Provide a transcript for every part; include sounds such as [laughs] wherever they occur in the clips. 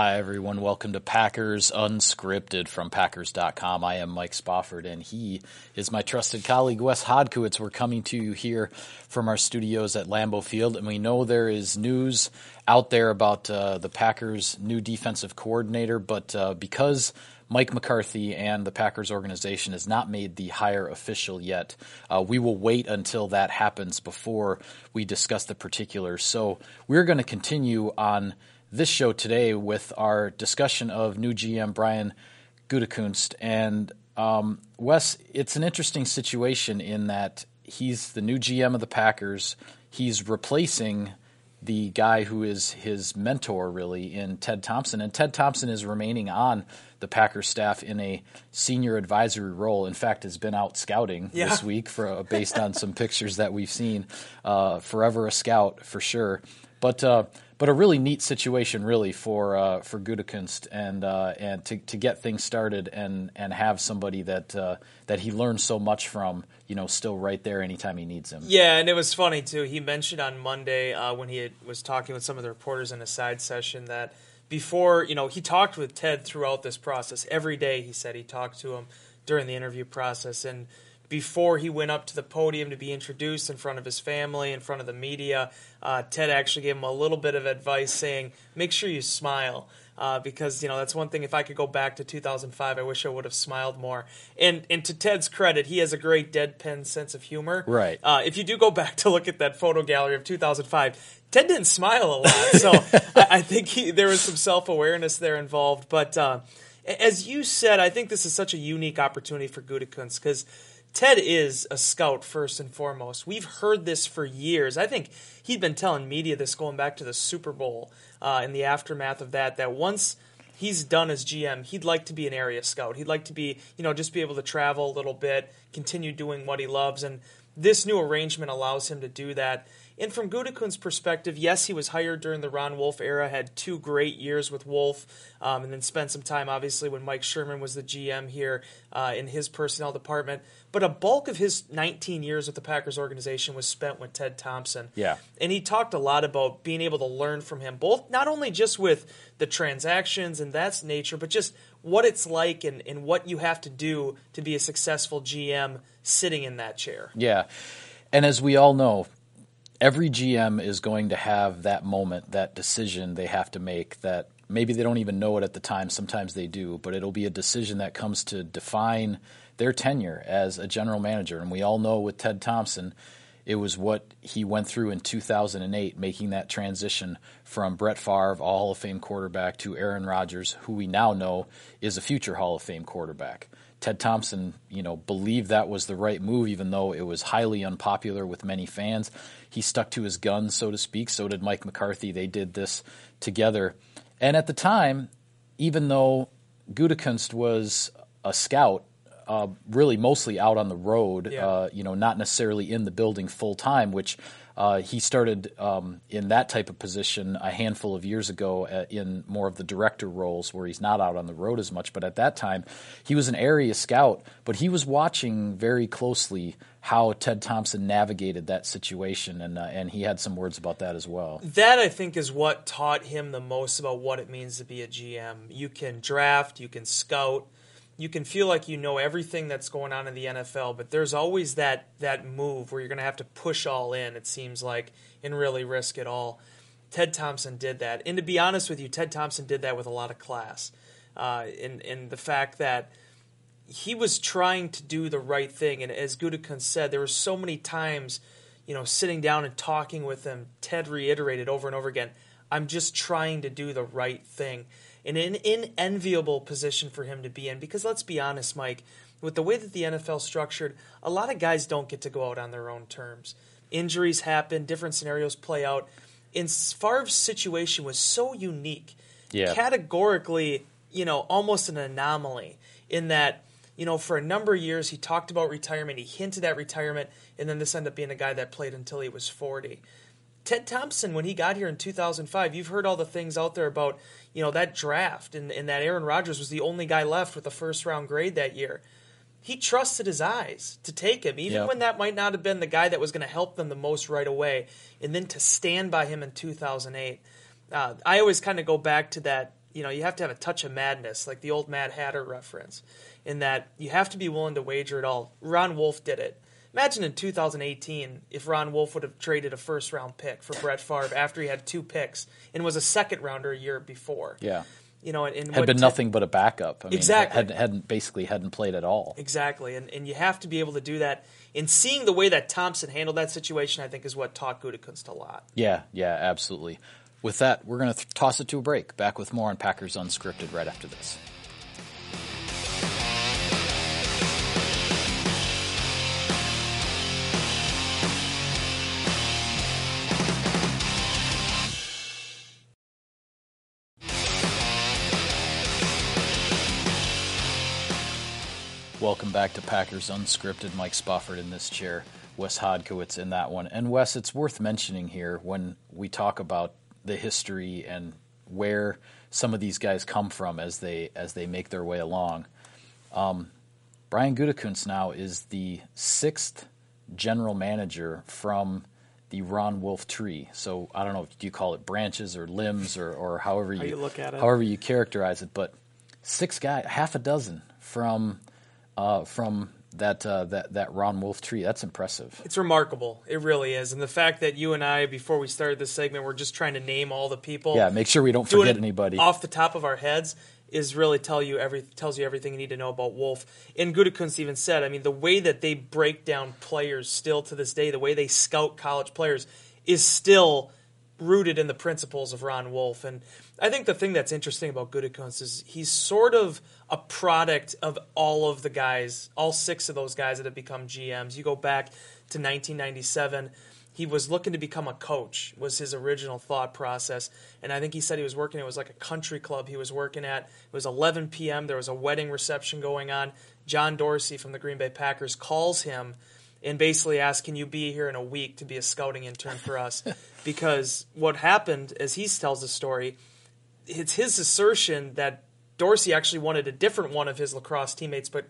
Hi, everyone. Welcome to Packers Unscripted from Packers.com. I am Mike Spofford, and he is my trusted colleague, Wes Hodkiewicz. We're coming to you here from our studios at Lambeau Field, and we know there is news out there about uh, the Packers' new defensive coordinator, but uh, because Mike McCarthy and the Packers organization has not made the hire official yet. Uh, we will wait until that happens before we discuss the particulars. So we're going to continue on this show today with our discussion of new GM Brian Gutekunst. And um, Wes, it's an interesting situation in that he's the new GM of the Packers. He's replacing the guy who is his mentor, really, in Ted Thompson. And Ted Thompson is remaining on the Packers staff in a senior advisory role. In fact, has been out scouting yeah. this week for uh, based on some pictures that we've seen. Uh, forever a scout for sure. But uh, but a really neat situation, really for uh, for Gutekunst and uh, and to, to get things started and and have somebody that uh, that he learned so much from, you know, still right there anytime he needs him. Yeah, and it was funny too. He mentioned on Monday uh, when he had, was talking with some of the reporters in a side session that before, you know, he talked with Ted throughout this process every day. He said he talked to him during the interview process and before he went up to the podium to be introduced in front of his family, in front of the media, uh, Ted actually gave him a little bit of advice saying, make sure you smile. Uh, because you know that's one thing. If I could go back to 2005, I wish I would have smiled more. And and to Ted's credit, he has a great deadpan sense of humor. Right. Uh, if you do go [laughs] back to look at that photo gallery of 2005, Ted didn't smile a lot, [laughs] so I, I, think he, there was some self awareness there involved. But uh, as you said, I think this is such a unique opportunity for Gutekunst because Ted is a scout first and foremost. We've heard this for years. I think he'd been telling media this going back to the Super Bowl uh, in the aftermath of that. That once he's done as GM, he'd like to be an area scout. He'd like to be, you know, just be able to travel a little bit, continue doing what he loves, and this new arrangement allows him to do that. And from Gutekunst's perspective, yes, he was hired during the Ron Wolf era, had two great years with Wolf, um, and then spent some time, obviously, when Mike Sherman was the GM here uh, in his personnel department. But a bulk of his 19 years with the Packers organization was spent with Ted Thompson. Yeah. And he talked a lot about being able to learn from him, both not only just with the transactions and that's nature, but just what it's like and, and what you have to do to be a successful GM sitting in that chair. Yeah. And as we all know, every GM is going to have that moment, that decision they have to make that maybe they don't even know it at the time. Sometimes they do, but it'll be a decision that comes to define their tenure as a general manager. And we all know with Ted Thompson, it was what he went through in 2008, making that transition from Brett Favre, a Hall of Fame quarterback, to Aaron Rodgers, who we now know is a future Hall of Fame quarterback. Ted Thompson, you know, believed that was the right move, even though it was highly unpopular with many fans. He stuck to his guns, so to speak. So did Mike McCarthy. They did this together. And at the time, even though Gutekunst was a scout, uh, really mostly out on the road, yeah. uh, you know, not necessarily in the building full time, which uh, he started um, in that type of position a handful of years ago uh, in more of the director roles where he's not out on the road as much. But at that time, he was an area scout, but he was watching very closely how Ted Thompson navigated that situation, and uh, and he had some words about that as well. That I think is what taught him the most about what it means to be a GM. You can draft, you can scout, you can feel like you know everything that's going on in the NFL, but there's always that that move where you're going to have to push all in. It seems like and really risk it all. Ted Thompson did that, and to be honest with you, Ted Thompson did that with a lot of class. Uh, in in the fact that he was trying to do the right thing, and as Gutekunst said, there were so many times, you know, sitting down and talking with him. Ted reiterated over and over again, "I'm just trying to do the right thing." In an inenviable position for him to be in because let's be honest, Mike, with the way that the NFL structured, a lot of guys don't get to go out on their own terms. Injuries happen, different scenarios play out. And Favre's situation was so unique, yeah. categorically, you know, almost an anomaly in that, you know, for a number of years he talked about retirement, he hinted at retirement, and then this ended up being a guy that played until he was 40. Ted Thompson, when he got here in 2005, you've heard all the things out there about, you know, that draft and, and that Aaron Rodgers was the only guy left with a first round grade that year. He trusted his eyes to take him, even yep. when that might not have been the guy that was going to help them the most right away. And then to stand by him in 2008. Uh, I always kind of go back to that you know, you have to have a touch of madness, like the old Mad Hatter reference, in that you have to be willing to wager it all. Ron Wolf did it. Imagine in 2018 if Ron Wolf would have traded a first round pick for Brett Favre after he had two picks and was a second rounder a year before. Yeah. You know, and, and Had been t- nothing but a backup. I mean, Exactly. Hadn't, hadn't basically hadn't played at all. Exactly, and and you have to be able to do that. And seeing the way that Thompson handled that situation, I think, is what taught Gutekunst a lot. Yeah, yeah, absolutely. With that, we're going to th- toss it to a break. Back with more on Packers Unscripted right after this. Welcome back to Packers Unscripted. Mike Spofford in this chair, Wes Hodkiewicz in that one. And Wes, it's worth mentioning here when we talk about the history and where some of these guys come from as they as they make their way along. Um, Brian Gutekunst now is the sixth general manager from the Ron Wolf tree. So I don't know, do you call it branches or limbs or, or however you, you look at it. however you characterize it, but six guys, half a dozen from uh, from that uh, that that Ron Wolf tree. That's impressive. It's remarkable. It really is. And the fact that you and I, before we started this segment, we're just trying to name all the people. Yeah, make sure we don't forget anybody. off the top of our heads is really tell you every tells you everything you need to know about Wolf. And Gutekunst even said, I mean, the way that they break down players still to this day, the way they scout college players is still rooted in the principles of Ron Wolf. And I think the thing that's interesting about Gutekunst is he's sort of a product of all of the guys, all six of those guys that have become GMs. You go back to 1997 he was looking to become a coach was his original thought process and i think he said he was working it was like a country club he was working at it was 11 p.m there was a wedding reception going on john dorsey from the green bay packers calls him and basically asks can you be here in a week to be a scouting intern for us? [laughs] Because what happened as he tells the story. It's his assertion that dorsey actually wanted a different one of his lacrosse teammates but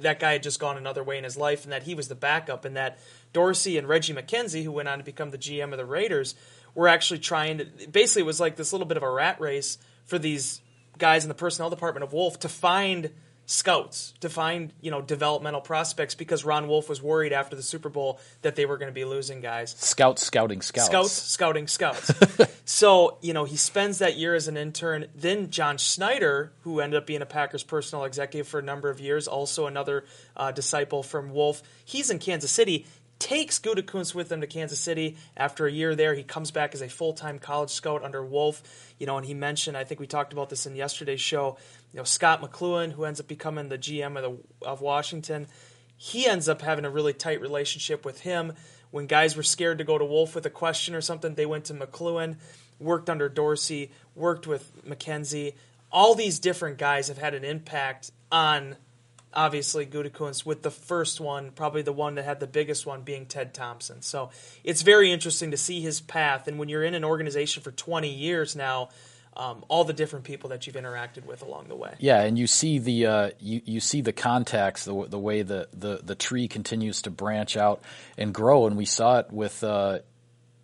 that guy had just gone another way in his life and that he was the backup and that Dorsey and Reggie McKenzie, who went on to become the GM of the Raiders, were actually trying to basically it was like this little bit of a rat race for these guys in the personnel department of Wolf to find scouts, to find, you know, developmental prospects because Ron Wolf was worried after the Super Bowl that they were going to be losing guys. Scouts, scouting, scouts. Scouts, scouting, scouts. [laughs] so, you know, he spends that year as an intern. Then John Schneider, who ended up being a Packers personal executive for a number of years, also another uh, disciple from Wolf, he's in Kansas City. Takes Gutekunst with him to Kansas City. After a year there, he comes back as a full-time college scout under Wolf. You know, and he mentioned, I think we talked about this in yesterday's show. You know, Scott McCloughan, who ends up becoming the GM of the of Washington, he ends up having a really tight relationship with him. When guys were scared to go to Wolf with a question or something, they went to McLuhan, worked under Dorsey, worked with McKenzie. All these different guys have had an impact on obviously Gutekunst with the first one, probably the one that had the biggest one being Ted Thompson. So it's very interesting to see his path. And when you're in an organization for 20 years now, um, all the different people that you've interacted with along the way. Yeah, and you see the uh, you you see the contacts, the the way the, the the tree continues to branch out and grow, and we saw it with. Uh,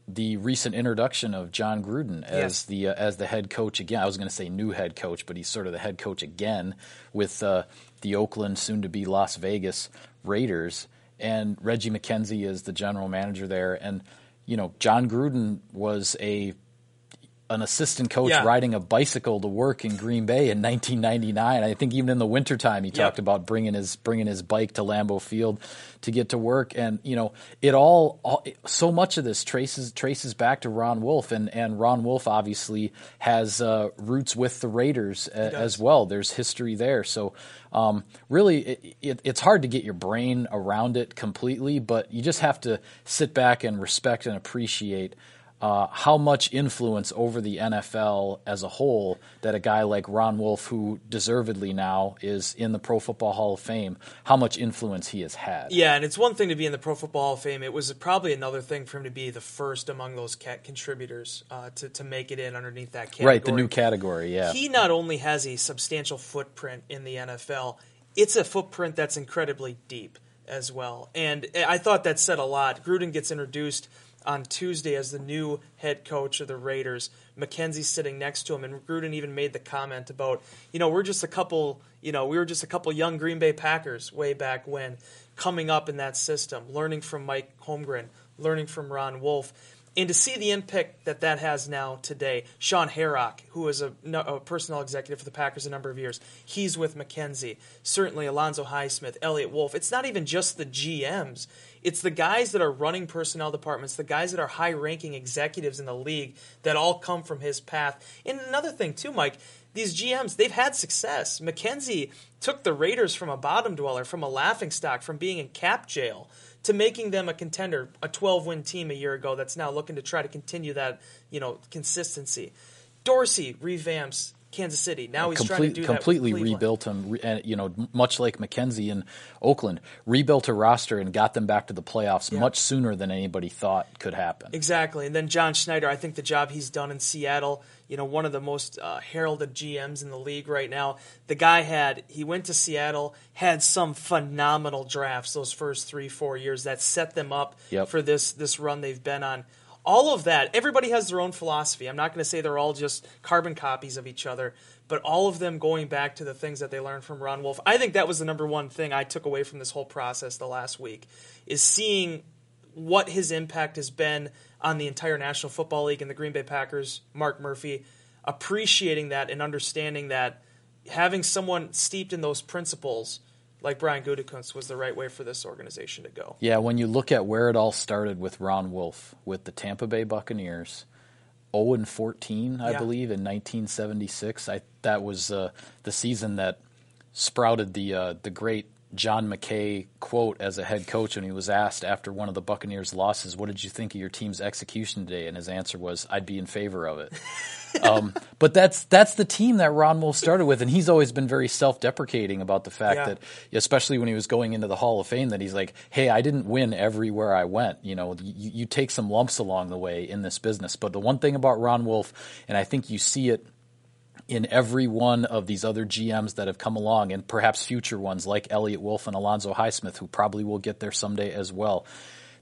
the recent introduction of Jon Gruden as Yes. the uh, as the head coach again. I was going to say new head coach, but he's sort of the head coach again with uh, the Oakland, soon to be Las Vegas Raiders, and Reggie McKenzie is the general manager there. And you know, Jon Gruden was a an assistant coach Yeah. riding a bicycle to work in Green Bay in 1999. I think even in the wintertime he talked about bringing his bringing his bike to Lambeau Field to get to work and you know it all, all so much of this traces traces back to Ron Wolf and and Ron Wolf obviously has uh, roots with the Raiders a, as well. There's history there. So um, really it, it, it's hard to get your brain around it completely, but you just have to sit back and respect and appreciate uh, how much influence over the NFL as a whole that a guy like Ron Wolf, who deservedly now is in the Pro Football Hall of Fame, how much influence he has had. Yeah, and it's one thing to be in the Pro Football Hall of Fame. It was probably another thing for him to be the first among those cat contributors uh, to, to make it in underneath that category. Right, the new category, yeah. He not only has a substantial footprint in the NFL, it's a footprint that's incredibly deep as well. And I thought that said a lot. Gruden gets introduced on Tuesday as the new head coach of the Raiders. McKenzie sitting next to him, and Gruden even made the comment about, you know, we're just a couple, you know, we were just a couple young Green Bay Packers way back when, coming up in that system, learning from Mike Holmgren, learning from Ron Wolf and to see the impact that that has now today, Shaun Herock, who was a, a, personnel executive for the Packers a number of years, he's with McKenzie. Certainly Alonzo Highsmith, Eliot Wolf. It's not even just the GMs. It's the guys that are running personnel departments, the guys that are high ranking executives in the league that all come from his path. And another thing, too, Mike, these GMs, they've had success. McKenzie took the Raiders from a bottom dweller, from a laughing stock, from being in cap jail to making them a contender, a 12 win team a year ago that's now looking to try to continue that, you know, consistency. Dorsey revamps Kansas City. Now he's Complete, trying to do completely rebuilt him, you know, much like McKenzie in Oakland, rebuilt a roster and got them back to the playoffs yeah. much sooner than anybody thought could happen. Exactly, and then John Schneider, I think the job he's done in Seattle you know, one of the most uh, heralded GMs in the league right now. The guy had, he went to Seattle, had some phenomenal drafts those first three, four years that set them up yep. for this, this run they've been on. All of that, everybody has their own philosophy. I'm not going to say they're all just carbon copies of each other, but all of them going back to the things that they learned from Ron Wolf. I think that was the number one thing I took away from this whole process the last week is seeing what his impact has been on the entire National Football League and the Green Bay Packers, Mark Murphy, appreciating that and understanding that having someone steeped in those principles like Brian Gutekunst was the right way for this organization to go. Yeah, when you look at where it all started with Ron Wolf, with the Tampa Bay Buccaneers, 0 and 14, I yeah. believe, in 1976. I that was uh, the season that sprouted the uh, the great John McKay quote as a head coach when he was asked after one of the Buccaneers' losses, "What did you think of your team's execution today?" And his answer was, "I'd be in favor of it." [laughs] um, but that's that's the team that Ron Wolf started with, and he's always been very self-deprecating about the fact yeah. that, especially when he was going into the Hall of Fame, that he's like, "Hey, I didn't win everywhere I went. You know, you, you take some lumps along the way in this business." But the one thing about Ron Wolf, and I think you see it in every one of these other GMs that have come along, and perhaps future ones like Eliot Wolf and Alonzo Highsmith, who probably will get there someday as well.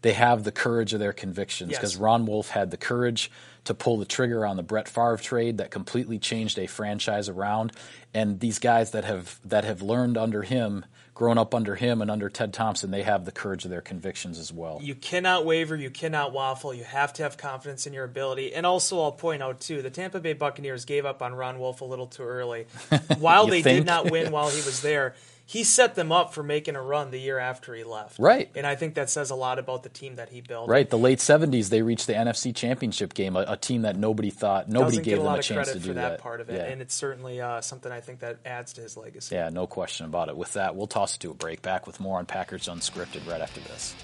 They have the courage of their convictions because yes. Ron Wolf had the courage to pull the trigger on the Brett Favre trade that completely changed a franchise around, and these guys that have that have learned under him grown up under him and under Ted Thompson, they have the courage of their convictions as well. You cannot waver, you cannot waffle, you have to have confidence in your ability. And also, I'll point out too, the Tampa Bay Buccaneers gave up on Ron Wolf a little too early. [laughs] While they think? did not win while he was there, he set them up for making a run the year after he left. Right. And I think that says a lot about the team that he built. Right. The late 70s, they reached the NFC Championship game, a, a team that nobody thought, nobody Doesn't gave them a, a chance to do that. that. part of it. Yeah. And it's certainly uh, something I think that adds to his legacy. Yeah, no question about it. With that, we'll toss it to a break. Back with more on Packers Unscripted right after this.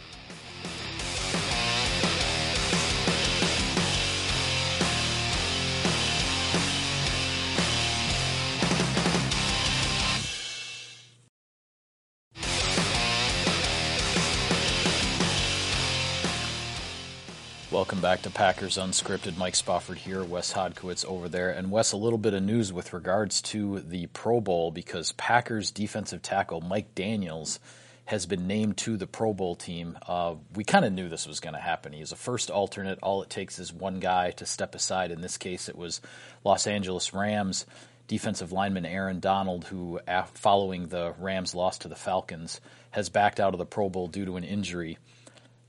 Welcome back to Packers Unscripted. Mike Spofford here, Wes Hodkiewicz over there. And Wes, a little bit of news with regards to the Pro Bowl because Packers defensive tackle Mike Daniels has been named to the Pro Bowl team. Uh, we kind of knew this was going to happen. He's a first alternate. All it takes is one guy to step aside. In this case, it was Los Angeles Rams defensive lineman Aaron Donald, who, following the Rams' loss to the Falcons, has backed out of the Pro Bowl due to an injury.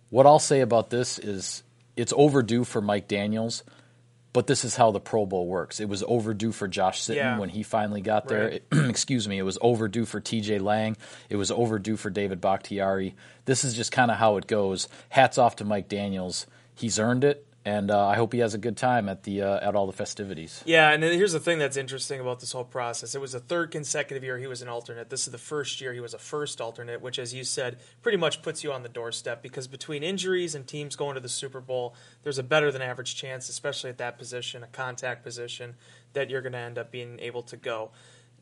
What I'll say about this is it's overdue for Mike Daniels, but this is how the Pro Bowl works. It was overdue for Josh Sitton yeah. when he finally got there. Right. It, [clears throat] excuse me. It was overdue for T.J. Lang. It was overdue for David Bakhtiari. This is just kind of how it goes. Hats off to Mike Daniels. He's earned it and uh, I hope he has a good time at the uh, at all the festivities. Yeah, and here's the thing that's interesting about this whole process. It was the third consecutive year he was an alternate. This is the first year he was a first alternate, which, as you said, pretty much puts you on the doorstep because between injuries and teams going to the Super Bowl, there's a better than average chance, especially at that position, a contact position, that you're going to end up being able to go.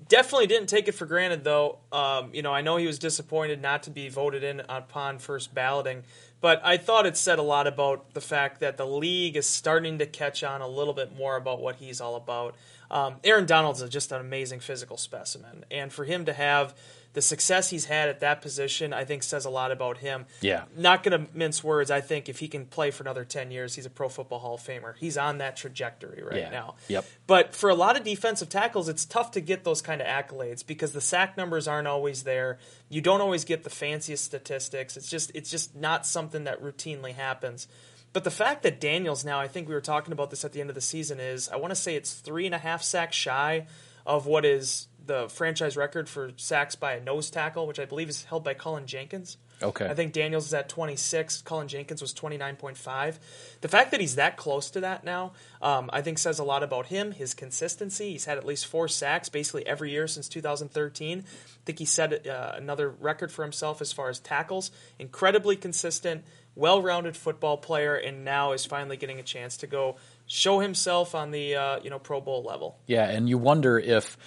Definitely didn't take it for granted, though. Um, you know, I know he was disappointed not to be voted in upon first balloting, but I thought it said a lot about the fact that the league is starting to catch on a little bit more about what he's all about. Um, Aaron Donald's is just an amazing physical specimen, and for him to have the success he's had at that position, I think says a lot about him. Yeah. Not going to mince words. I think if he can play for another 10 years, he's a Pro Football Hall of Famer. He's on that trajectory right Yeah. now. Yep. But for a lot of defensive tackles, it's tough to get those kind of accolades because the sack numbers aren't always there. You don't always get the fanciest statistics. It's just it's just not something that routinely happens. But the fact that Daniels now, I think we were talking about this at the end of the season, is I want to say it's three and a half sacks shy of what is the franchise record for sacks by a nose tackle, which I believe is held by Cullen Jenkins. Okay. I think Daniels is at 26. Cullen Jenkins was 29.5. The fact that he's that close to that now, um, I think says a lot about him, his consistency. He's had at least four sacks basically every year since 2013. I think he set uh, another record for himself as far as tackles. Incredibly consistent, well-rounded football player, and now is finally getting a chance to go show himself on the uh, you know Pro Bowl level. Yeah, and you wonder if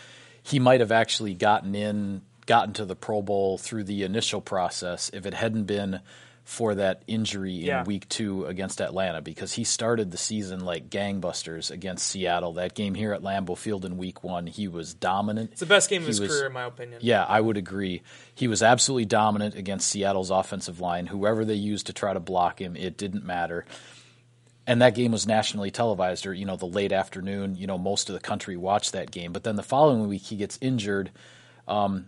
he might have actually gotten in, gotten to the Pro Bowl through the initial process if it hadn't been for that injury in Yeah. week two against Atlanta because he started the season like gangbusters against Seattle. That game here at Lambeau Field in week one, he was dominant. It's the best game of He his was- career, in my opinion. Yeah, I would agree. He was absolutely dominant against Seattle's offensive line. Whoever they used to try to block him, it didn't matter. And that game was nationally televised, or you know, the late afternoon. You know, most of the country watched that game. But then the following week, he gets injured. Um,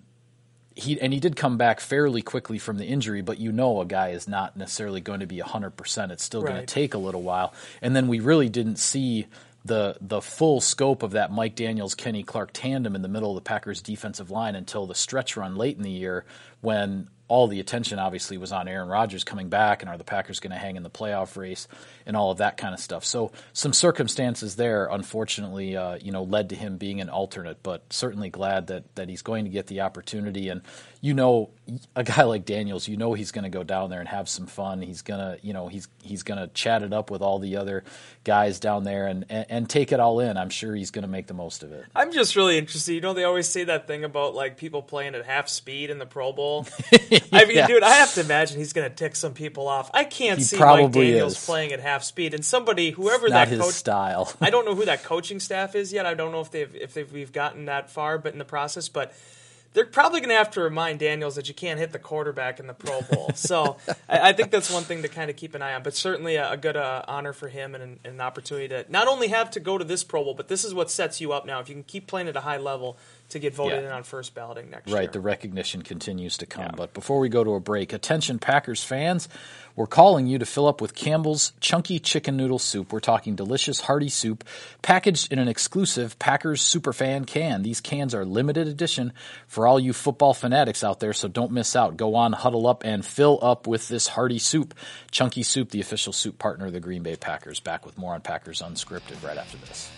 he and he did come back fairly quickly from the injury, but you know, a guy is not necessarily going to be hundred percent. It's still going to take a little while. And then we really didn't see the the full scope of that Mike Daniels Kenny Clark tandem in the middle of the Packers defensive line until the stretch run late in the year when all the attention obviously was on Aaron Rodgers coming back and are the Packers going to hang in the playoff race and all of that kind of stuff. So some circumstances there unfortunately uh, you know led to him being an alternate, but certainly glad that that he's going to get the opportunity and you know a guy like Daniels, you know he's going to go down there and have some fun. He's going to, you know, he's he's going to chat it up with all the other guys down there and, and and take it all in. I'm sure he's going to make the most of it. I'm just really interested. You know, they always say that thing about like people playing at half speed in the Pro Bowl. [laughs] I mean, Yeah. dude, I have to imagine he's going to tick some people off. I can't He see Mike Daniels is. playing at half speed, and somebody, whoever that his coach, style. I don't [laughs] know who that coaching staff is yet. I don't know if they've if they've we've gotten that far, but in the process, but. They're probably going to have to remind Daniels that you can't hit the quarterback in the Pro Bowl. [laughs] So I, I think that's one thing to kind of keep an eye on. But certainly a, a good uh, honor for him and an, an opportunity to not only have to go to this Pro Bowl, but this is what sets you up now. If you can keep playing at a high level to get voted Yeah. in on first balloting next year. Right, the recognition continues to come. Yeah. But before we go to a break, attention Packers fans, we're calling you to fill up with Campbell's Chunky Chicken Noodle Soup. We're talking delicious, hearty soup packaged in an exclusive Packers Superfan can. These cans are limited edition for all you football fanatics out there, so don't miss out. Go on, huddle up, and fill up with this hearty soup. Chunky Soup, the official soup partner of the Green Bay Packers. Back with more on Packers Unscripted right after this.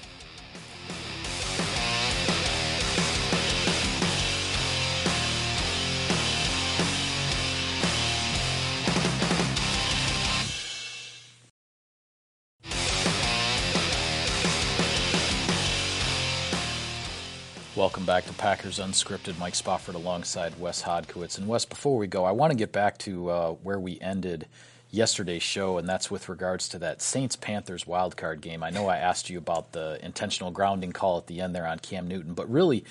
Welcome back to Packers Unscripted. Mike Spofford alongside Wes Hodkiewicz. And Wes, before we go, I want to get back to uh, where we ended yesterday's show, and that's with regards to that Saints Panthers wildcard game. I know I asked you about the intentional grounding call at the end there on Cam Newton, but really,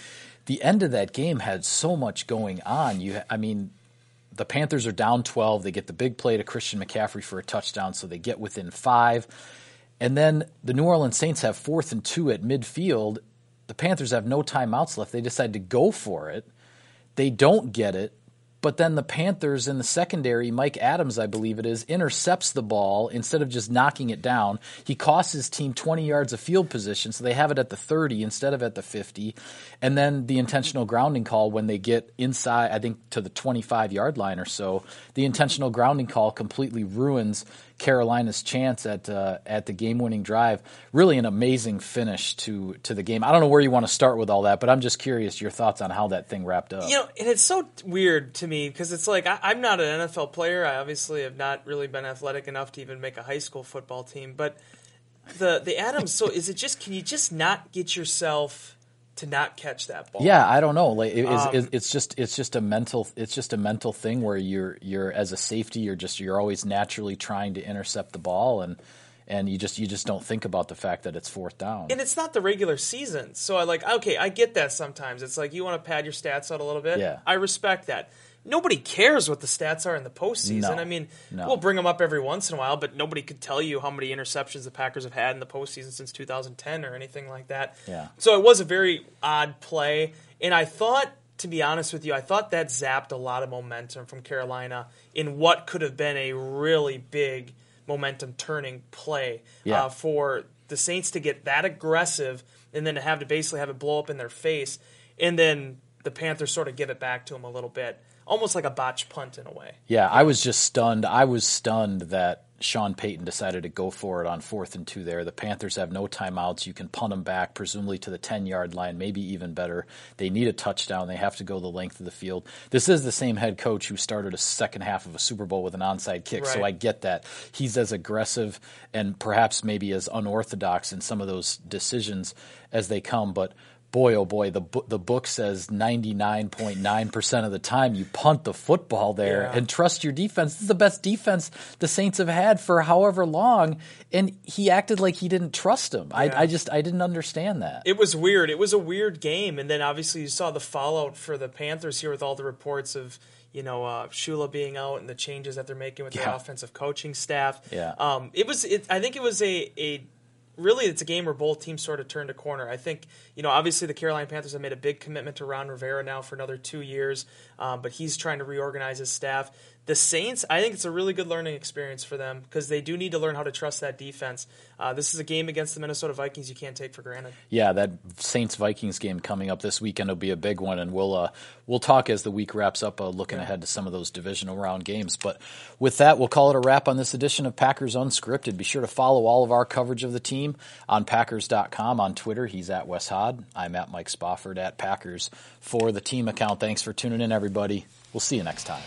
the end of that game had so much going on. You, I mean, the Panthers are down 12. They get the big play to Christian McCaffrey for a touchdown, so they get within five. And then the New Orleans Saints have fourth and two at midfield. The Panthers have no timeouts left. They decide to go for it. They don't get it. But then the Panthers in the secondary, Mike Adams, I believe it is, intercepts the ball instead of just knocking it down. He costs his team 20 yards of field position, so they have it at the 30 instead of at the 50. And then the intentional grounding call when they get inside, I think, to the 25 yard line or so, the intentional grounding call completely ruins Carolina's chance at uh, at the game winning drive. Really an amazing finish to to the game. I don't know where you want to start with all that, but I'm just curious your thoughts on how that thing wrapped up. You know, and it's so weird to me because it's like I, I'm not an NFL player. I obviously have not really been athletic enough to even make a high school football team. But the the Adams, so is it just can you just not get yourself to not catch that ball? Yeah, I don't know. Like it, Um, it's- it's just it's just a mental it's just a mental thing where you're you're as a safety you're just you're always naturally trying to intercept the ball and and you just you just don't think about the fact that it's fourth down. And it's not the regular season, so I like okay, I get that sometimes. It's like you want to pad your stats out a little bit. Yeah. I respect that. Nobody cares what the stats are in the postseason. No. I mean, No. we'll bring them up every once in a while, but nobody could tell you how many interceptions the Packers have had in the postseason since 2010 or anything like that. Yeah. So it was a very odd play, and I thought, to be honest with you, I thought that zapped a lot of momentum from Carolina in what could have been a really big momentum turning play Yeah. uh, for the Saints to get that aggressive and then to have to basically have it blow up in their face, and then the Panthers sort of give it back to them a little bit, almost like a botch punt in a way. Yeah, I was just stunned. I was stunned that Sean Payton decided to go for it on fourth and two there. The Panthers have no timeouts. You can punt them back, presumably to the 10 yard line, maybe even better. They need a touchdown. They have to go the length of the field. This is the same head coach who started a second half of a Super Bowl with an onside kick, so I get that. He's as aggressive and perhaps maybe as unorthodox in some of those decisions as they come, but boy, oh boy, the book, the book says 99.9% of the time you punt the football there Yeah. and trust your defense. This is the best defense the Saints have had for however long, and he acted like he didn't trust him. Yeah. I, I just I didn't understand that. It was weird. It was a weird game, and then obviously you saw the fallout for the Panthers here with all the reports of you know uh, Shula being out and the changes that they're making with Yeah. offensive coaching staff. Yeah. um, it was. It, I think it was a a really it's a game where both teams sort of turned a corner. I think you know obviously the Carolina Panthers have made a big commitment to Ron Rivera now for another two years, um, but he's trying to reorganize his staff. The Saints, I think it's a really good learning experience for them because they do need to learn how to trust that defense. Uh, this is a game against the Minnesota Vikings you can't take for granted. Yeah, that Saints Vikings game coming up this weekend will be a big one, and we'll uh, we'll talk as the week wraps up, uh, looking ahead to some of those divisional round games. But with that, we'll call it a wrap on this edition of Packers Unscripted. Be sure to follow all of our coverage of the team on Packers.com on Twitter. He's at Wes Hod. I'm at Mike Spofford at Packers for the team account. Thanks for tuning in, everybody. We'll see you next time.